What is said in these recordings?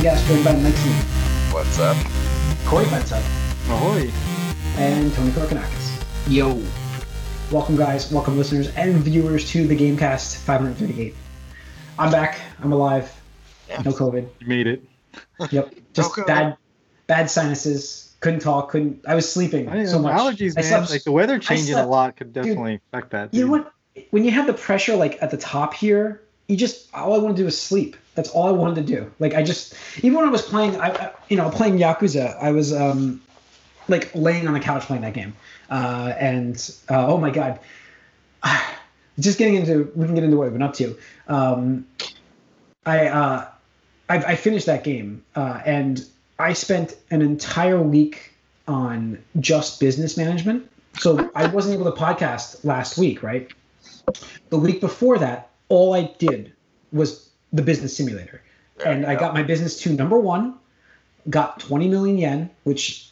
Gamecast joined by Mike Smith, What's up? Corey Bensup, Ahoy. and Tony Korkanakis. Yo. Welcome, guys. Welcome, listeners and viewers to the Gamecast 538. I'm back. I'm alive. Yeah. No COVID. You made it. Yep. Just COVID. bad, bad sinuses. Couldn't talk. Couldn't. I was sleeping I, so much. allergies, I man. slept- like the weather changing a lot could definitely affect that. You know what? When you have the pressure like at the top here, you just all I want to do is sleep. That's all I wanted to do. Like I just even when I was playing, I, you know playing Yakuza, I was um like laying on the couch playing that game, uh, and uh, oh my god, just getting into we can get into what I've been up to. Um, I uh, I, I finished that game uh, and I spent an entire week on just business management. So I wasn't able to podcast last week, right? The week before that, all I did was the business simulator. There and I go. got my business to number one, got 20 million yen, which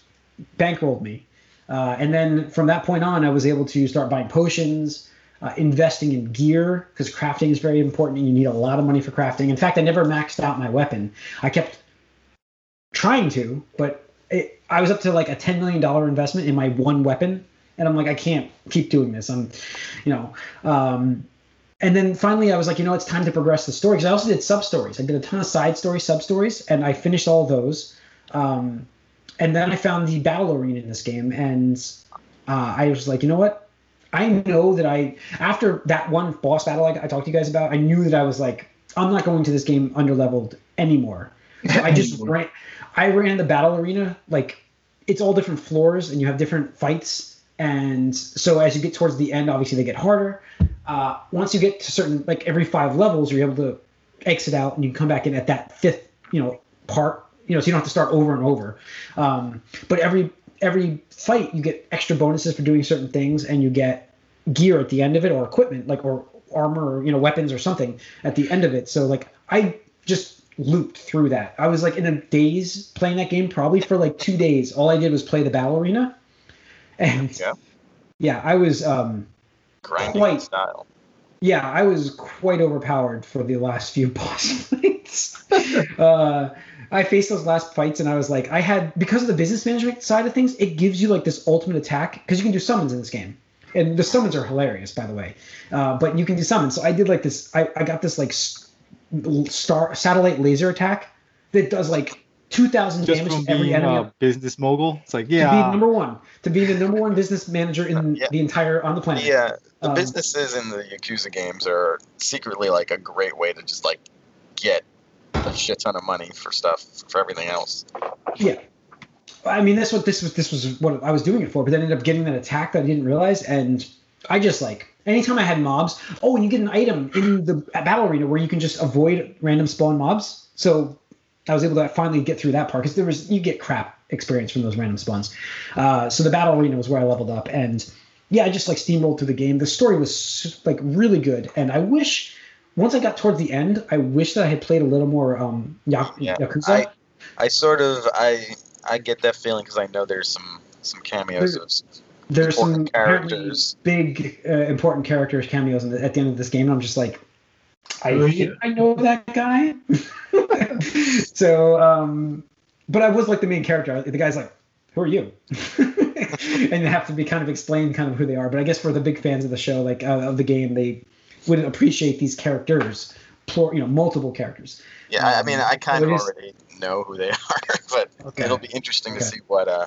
bankrolled me. Uh, and then from that point on, I was able to start buying potions, uh, investing in gear, because crafting is very important and you need a lot of money for crafting. In fact, I never maxed out my weapon. I kept trying to, but it, I was up to like a $10 million investment in my one weapon. And I'm like, I can't keep doing this. I'm, you know, um, and then finally I was like, you know, it's time to progress the story. Because I also did sub stories. I did a ton of side stories, sub stories, and I finished all those. Um, and then I found the battle arena in this game, and uh, I was like, you know what? I know that I after that one boss battle I, I talked to you guys about, I knew that I was like, I'm not going to this game underleveled anymore. So I just ran. I ran the battle arena like it's all different floors, and you have different fights. And so as you get towards the end, obviously they get harder. Uh, once you get to certain like every five levels, you're able to exit out and you can come back in at that fifth, you know, part. You know, so you don't have to start over and over. Um, but every every fight, you get extra bonuses for doing certain things, and you get gear at the end of it, or equipment, like or armor, or you know, weapons or something at the end of it. So like I just looped through that. I was like in a daze playing that game, probably for like two days. All I did was play the battle arena, and Yeah. yeah, I was um Grinding Quite. style. yeah, I was quite overpowered for the last few boss fights. uh, I faced those last fights and I was like, I had because of the business management side of things, it gives you like this ultimate attack because you can do summons in this game, and the summons are hilarious, by the way. Uh, but you can do summons. So I did like this. I, I got this like star satellite laser attack that does like two thousand damage from to every being enemy. a business mogul, it's like, yeah. to be yeah. number one, to be the number one business manager in Yeah. the entire on the planet. Yeah, the Um, businesses in the Yakuza games are secretly like a great way to just like get a shit ton of money for stuff for everything else. Yeah. I mean, that's what this was. This was what I was doing it for. But then I ended up getting that attack that I didn't realize, and I just like anytime I had mobs. Oh, and you get an item in the battle arena where you can just avoid random spawn mobs. So I was able to finally get through that part because there was you get crap experience from those random spawns. Uh, so the battle arena was where I leveled up, and yeah, I just like steamrolled through the game. The story was like really good, and I wish once I got towards the end, I wish that I had played a little more um, Ya- Yeah, Yakuza. I I sort of I I get that feeling because I know there's some some cameos There- of there's some characters. big uh, important characters cameos in the, at the end of this game and i'm just like i think i know that guy. So um but i was like the main character. The guy's like who are you? And you have to be kind of explained kind of who they are. But i guess for the big fans of the show like uh, of the game they would appreciate these characters plur- you know multiple characters. Yeah, I I mean I kind of So it is- already know who they are, but okay. it'll be interesting to see what uh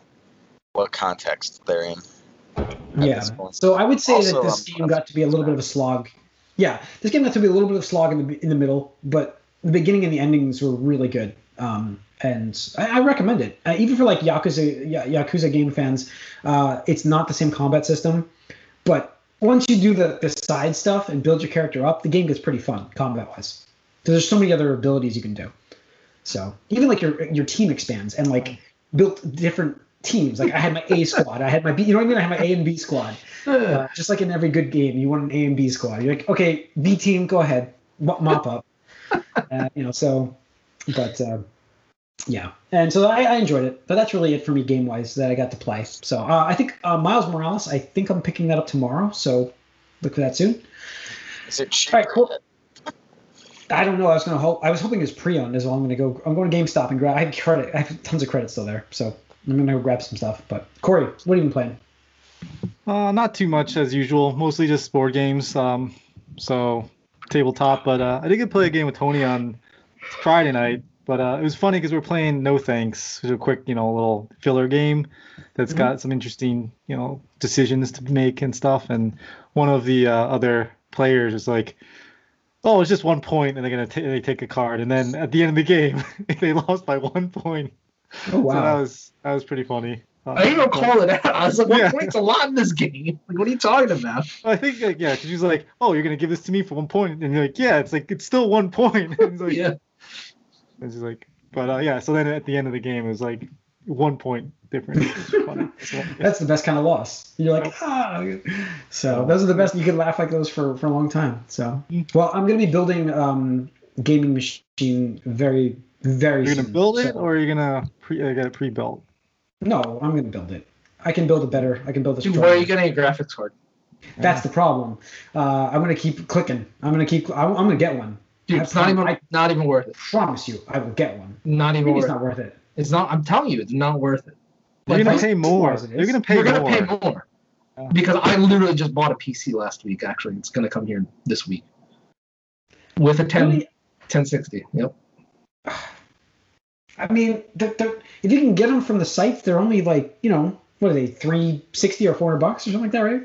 what context they're in. yeah. So I would say Also, that this um, game got to be a little bit of a slog. Yeah, this game got to be a little bit of slog in the in the middle, but the beginning and the endings were really good. Um, and I, I recommend it, uh, even for like Yakuza Ya- Yakuza game fans. Uh, it's not the same combat system, but once you do the, the side stuff and build your character up, the game gets pretty fun combat wise. Because there's so many other abilities you can do. So even like your your team expands and like built different teams. Like I had my A squad, I had my B. You know what I mean? I had my A and B squad. Uh, just like in every good game, you want an A and B squad. You're like, okay, B team, go ahead, Mo- mop up. uh, you know, so, but uh, yeah, and so I, I enjoyed it. But that's really it for me game wise that I got to play. So uh, I think uh, Miles Morales. I think I'm picking that up tomorrow. So look for that soon. Is it cheaper? All right, cool. I don't know. I was gonna hope. I was hoping it was pre-owned. As well, I'm gonna go. I'm going to GameStop and grab. I have credit. I have tons of credit still there, so I'm gonna go grab some stuff. But Corey, what have you been playing? Uh, not too much as usual. Mostly just board games. Um, so tabletop. But uh, I did get to play a game with Tony on Friday night. But uh, it was funny because we are playing No Thanks, which is a quick, you know, little filler game that's Mhm. got some interesting, you know, decisions to make and stuff. And one of the uh, other players is like, "Oh, it's just one point," and they're gonna ta- they take a card, and then at the end of the game, they lost by one point. Oh So that was that was pretty funny. I didn't even call it out. I was like, one Yeah. point's a lot in this game. Like, what are you talking about? I think like, yeah, because she's like, "Oh, you're gonna give this to me for one point," and you're like, "Yeah, it's like it's still one point." And it's like, Yeah. It's just like, but uh, yeah. So then at the end of the game, it was like one point difference. It was funny. So, That's the best kind of loss. You're like, ah. So those are the best. You can laugh like those for, for a long time. So, Mm. well, I'm gonna be building um gaming machine very very. you're gonna soon. build it, So- or you're gonna pre uh, get it pre-built? no? I'm gonna build it. I can build it better. I can build a Dude, where are you getting a graphics card? That's the problem. Uh, I'm gonna keep clicking. I'm gonna keep. I'm, I'm gonna get one. Dude, it's not even I not even worth it. promise you, I will get one. Not even Maybe it's worth not it. worth it. It's not. I'm telling you, it's not worth it. You're Like, gonna if I- pay more. You're gonna pay You're gonna pay more Yeah. because I literally just bought a PC last week. Actually, it's gonna come here this week with a 10 Really? 1060. Yep. I mean, they're, they're, if you can get them from the sites, they're only like you know what are they, three sixty or four hundred bucks or something like that, right?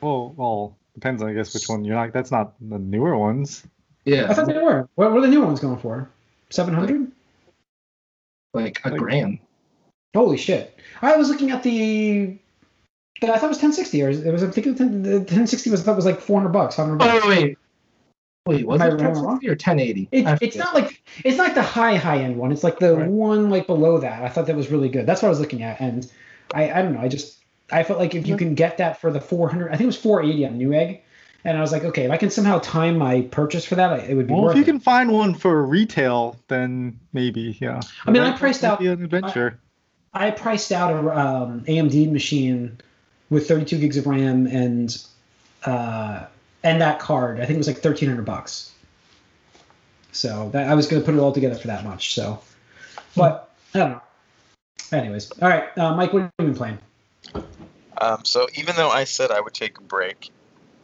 Well, well, depends. I guess which one you're not. That's not the newer ones. Yeah. I thought they were. What, what are the new ones going for? Seven hundred? like a Like- grand. Holy shit! I was looking at the. the I thought it was 1060, or it was. I'm thinking the 10 the 1060 was. I thought it was like 400 bucks, 500 bucks. Oh wait. Wait, was Am it 1060 or 1080? It, it's not like it's not the high high end one. It's like the Right. one like below that. I thought that was really good. That's what I was looking at, and I I don't know. I just I felt like if you can get that for the 400, I think it was 480 on Newegg, and I was like, okay, if I can somehow time my purchase for that, it would be Well, worth if you it. can find one for retail, then maybe, yeah. I mean, I priced out- be an adventure. I priced out a um, AMD machine with 32 gigs of RAM and uh, and that card. I think it was like 1300 bucks. So that, I was going to put it all together for that much. So, but I don't know. Anyways, all right, uh, Mike, what have you been playing? Um, so even though I said I would take a break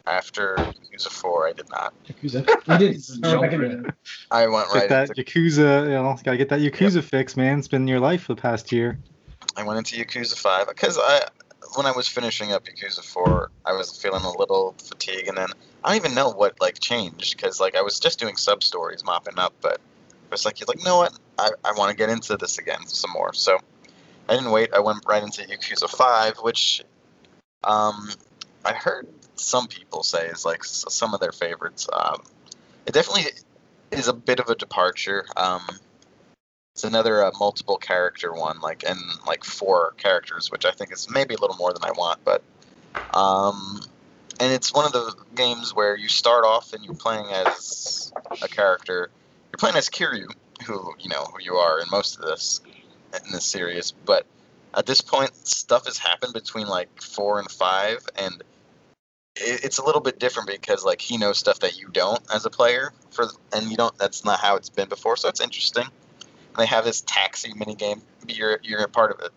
after Yakuza 4, I did not. Yakuza. You did. Just All right, back jump into right. I went Get right that into, Yakuza, you know, gotta get that Yakuza fix, man. It's been your life for the past year. I went into Yakuza 5 because I when I was finishing up Yakuza 4, I was feeling a little fatigue and then I don't even know what like changed because like I was just doing sub stories mopping up, but it was like you're like, you know what? I, I want to get into this again some more. So I didn't wait. I went right into Yakuza 5, which um, I heard some people say is like some of their favorites. Um, it definitely is a bit of a departure. Um, it's another uh, multiple character one, like and like four characters, which I think is maybe a little more than I want, but um, and it's one of the games where you start off and you're playing as a character. You're playing as Kiryu, who you know who you are in most of this in this series, but at this point, stuff has happened between like four and five, and it, it's a little bit different because like he knows stuff that you don't as a player for, and you don't. That's not how it's been before, so it's interesting. And they have this taxi mini game. You're you're a part of it.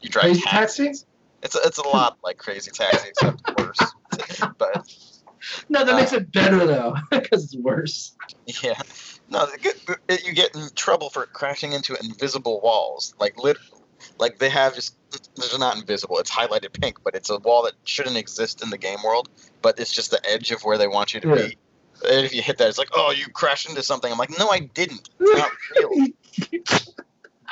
You drive Crazy taxis. Taxi? It's a, it's a lot like Crazy Taxi, except worse. but No, that Uh, makes it better though, because it's worse. yeah, no, good, it, you get in trouble for crashing into invisible walls. Like lit, like they have just. They're not invisible. It's highlighted pink, but it's a wall that shouldn't exist in the game world. But it's just the edge of where they want you to Yeah. be. And if you hit that, it's like, oh, you crashed into something. I'm like, no, I didn't. It's not real.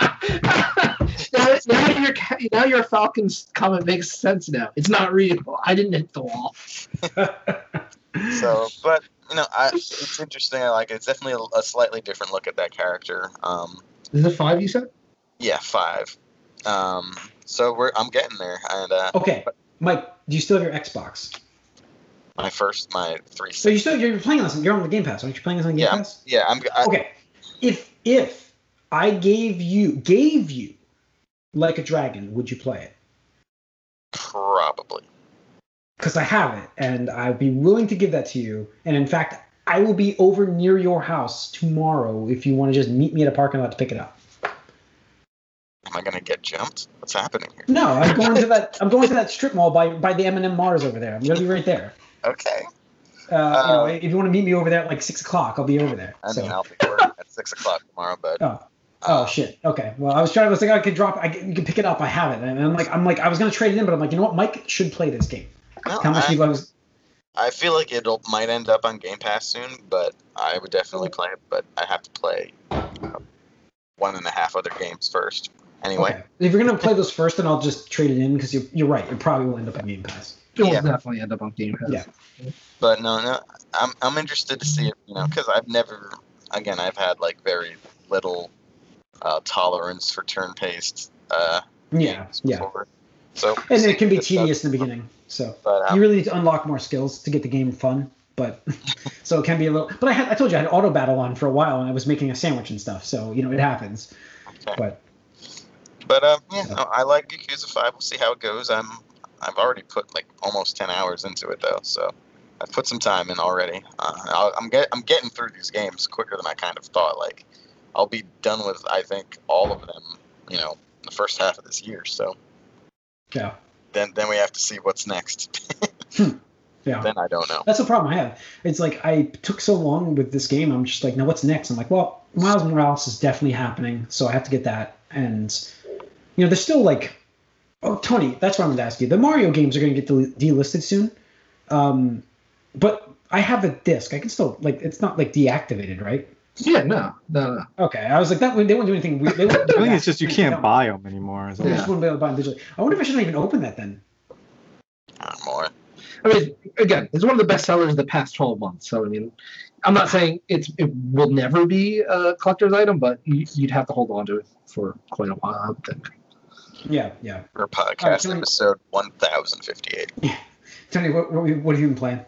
Now, now your ca- now your Falcons comment makes sense now. It's not real. I didn't hit the wall. So, but you know, I, it's interesting. I like it. It's definitely a, a slightly different look at that character. Um, Is it five? You said? yeah, five. Um, so we're I'm getting there, and uh, Okay, Mike, do you still have your Xbox? my first, my three. So you still you're playing this. You're on the Game Pass, aren't you? Playing this on Game Yeah, Pass? Yeah, I'm. I, Okay, if if I gave you gave you like a dragon, would you play it? Probably. Because I have it, and I'd be willing to give that to you. And in fact, I will be over near your house tomorrow if you want to just meet me at a parking lot to pick it up. Am I gonna get jumped? What's happening here? No, I'm going to that. I'm going to that strip mall by by the M&M Mars over there. I'm gonna be right there. Okay. Uh, you know, Uh, if you want to meet me over there at like six o'clock, I'll be over there. I so. mean, I'll be working at six o'clock tomorrow, but Oh. Oh shit. Okay. Well, I was trying. I was like, I could drop. I can, you can pick it up. I have it. And I'm like, I'm like, I was gonna trade it in, but I'm like, you know what? Mike should play this game. no, How much I, do you guys? I feel like it'll might end up on Game Pass soon, but I would definitely play it. But I have to play uh, one and a half other games first. Anyway, Okay. If you're gonna play those first, then I'll just trade it in because you're, you're right. It probably will end up on Game Pass. It will Yeah. definitely end up on Game Pass. Yeah. but no, no, I'm I'm interested to see it. You know, because I've never, again, I've had like very little uh, tolerance for turn-based uh, Yeah. Yeah. before. So And it can be tedious in the beginning. So But um, you really need to unlock more skills to get the game fun. But so it can be a little. But I had I told you I had auto battle on for a while and I was making a sandwich and stuff. So you know it happens. okay. But But um, yeah, So- no, I like Yakuza Five. We'll see how it goes. I'm I've already put like almost ten hours into it though, so I've put some time in already. Uh, I'll, I'm get I'm getting through these games quicker than I kind of thought. Like I'll be done with I think all of them. You know, the first half of this year. So yeah. then then we have to see what's next. Yeah. then I don't know. That's the problem I have. It's like I took so long with this game. I'm just like, now what's next? I'm like, well, Miles Morales is definitely happening, so I have to get that. And you know, there's still like, oh, Tony, that's what I'm going to ask you. The Mario games are going to get del- delisted soon, um, but I have the disc. I can still like, it's not like deactivated, right? Yeah, no, no, no. Okay, I was like, that they wouldn't do anything weird. They wouldn't do I think that. it's just you can't buy them anymore. is all. They Yeah. just wouldn't be able to buy them digitally. I wonder if I shouldn't even open that then. More. I mean, again, it's one of the best sellers of the past 12 months. So, I mean, I'm not saying it's it will never be a collector's item, but you, you'd have to hold on to it for quite a while, I would think. Yeah, yeah. For podcast Alright, Tony- episode one thousand fifty eight. Yeah. Tony, what, what, what have you been playing?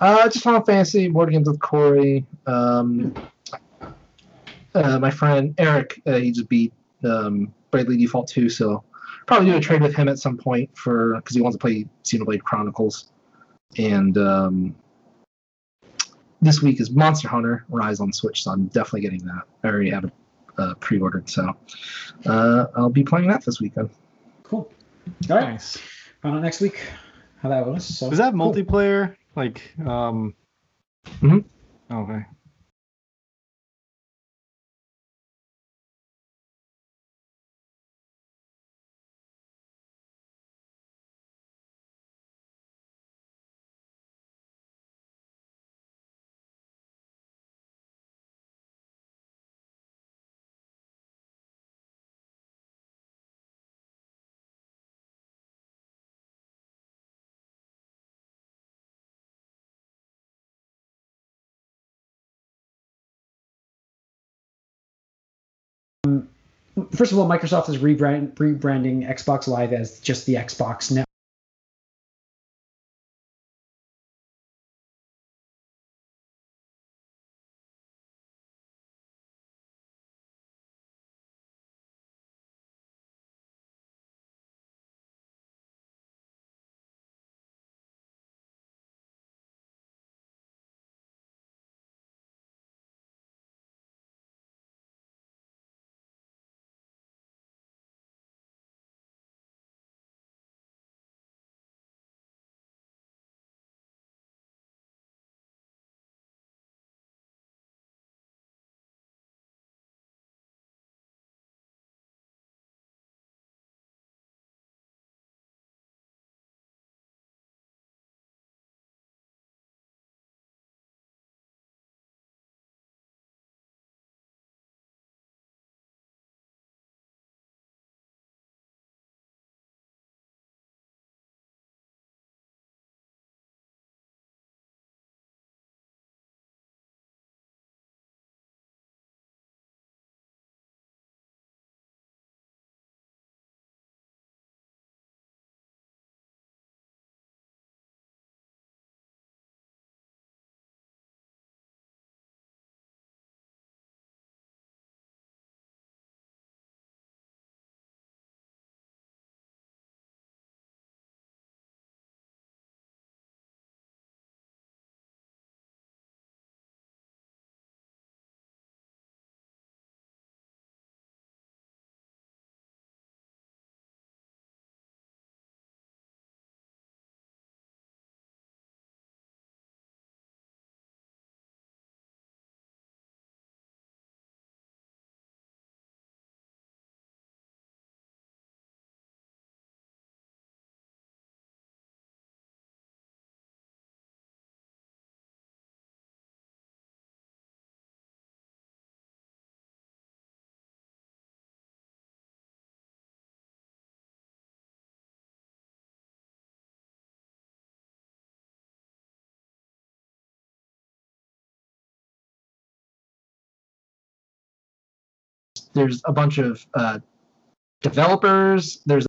Uh, just Final Fantasy, board games with Corey. Um, uh, my friend Eric, uh, he just beat um, Bravely Default 2, so probably do a trade with him at some point for because he wants to play Xenoblade Chronicles. And um, this week is Monster Hunter Rise on Switch, so I'm definitely getting that. I already have it uh, pre-ordered, so uh, I'll be playing that this weekend. Cool. All right. Nice. Find out next week how that was. So Is that cool. multiplayer? Like, um. Mhm. Okay. First of all, Microsoft is rebrand, rebranding Xbox Live as just the Xbox Net. There's a bunch of uh, developers. There's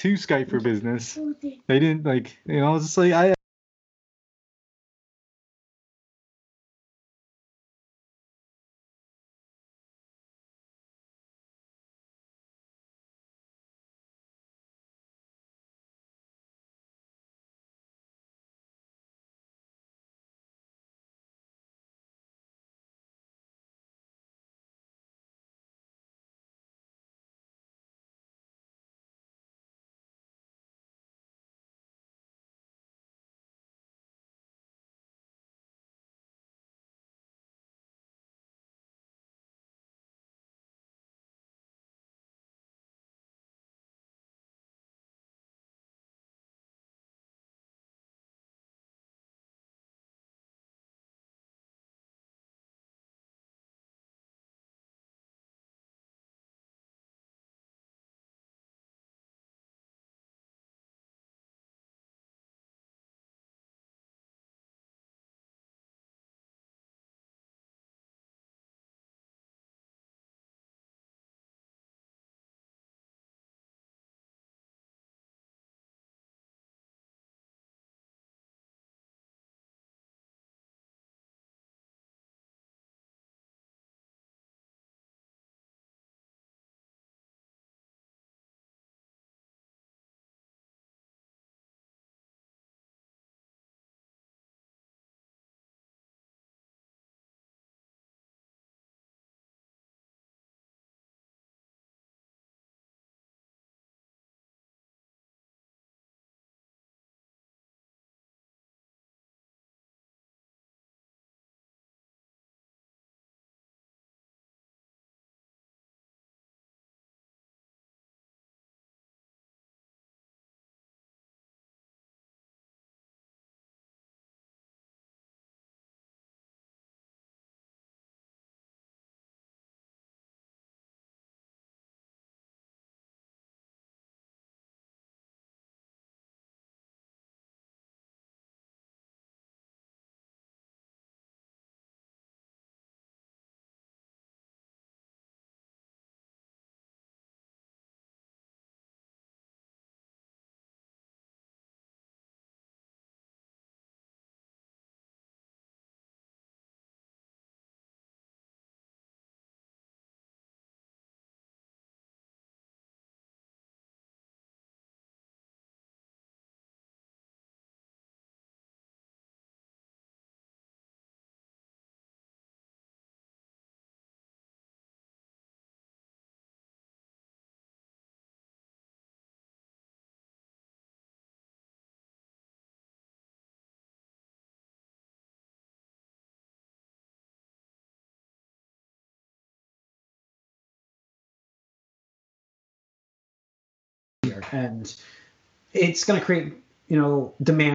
to Skype for Business. They didn't like, you know, it's just like I. and it's going to create you know demand